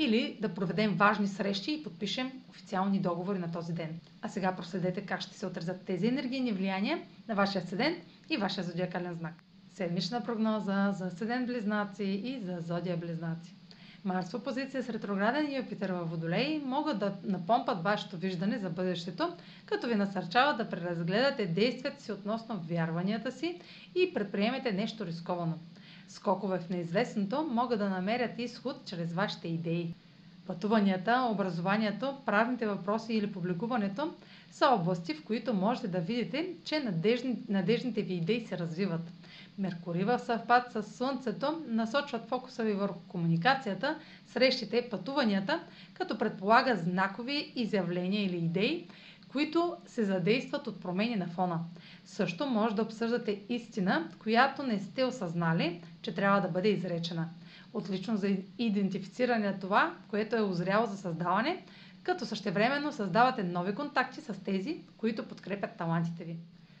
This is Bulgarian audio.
или да проведем важни срещи и подпишем официални договори на този ден. А сега проследете как ще се отразят тези енергийни влияния на вашия седент и вашия зодиакален знак. Седмична прогноза за седент близнаци и за зодия близнаци. Марс в опозиция с ретрограден Юпитер във Водолей могат да напомпат вашето виждане за бъдещето, като ви насърчават да преразгледате действията си относно вярванията си и предприемете нещо рисковано скокове в неизвестното могат да намерят изход чрез вашите идеи. Пътуванията, образованието, правните въпроси или публикуването са области, в които можете да видите, че надежни, надежните ви идеи се развиват. Меркурий в съвпад с Слънцето насочват фокуса ви върху комуникацията, срещите, пътуванията, като предполага знакови изявления или идеи, които се задействат от промени на фона. Също може да обсъждате истина, която не сте осъзнали, че трябва да бъде изречена. Отлично за идентифициране на това, което е озряло за създаване, като същевременно създавате нови контакти с тези, които подкрепят талантите ви.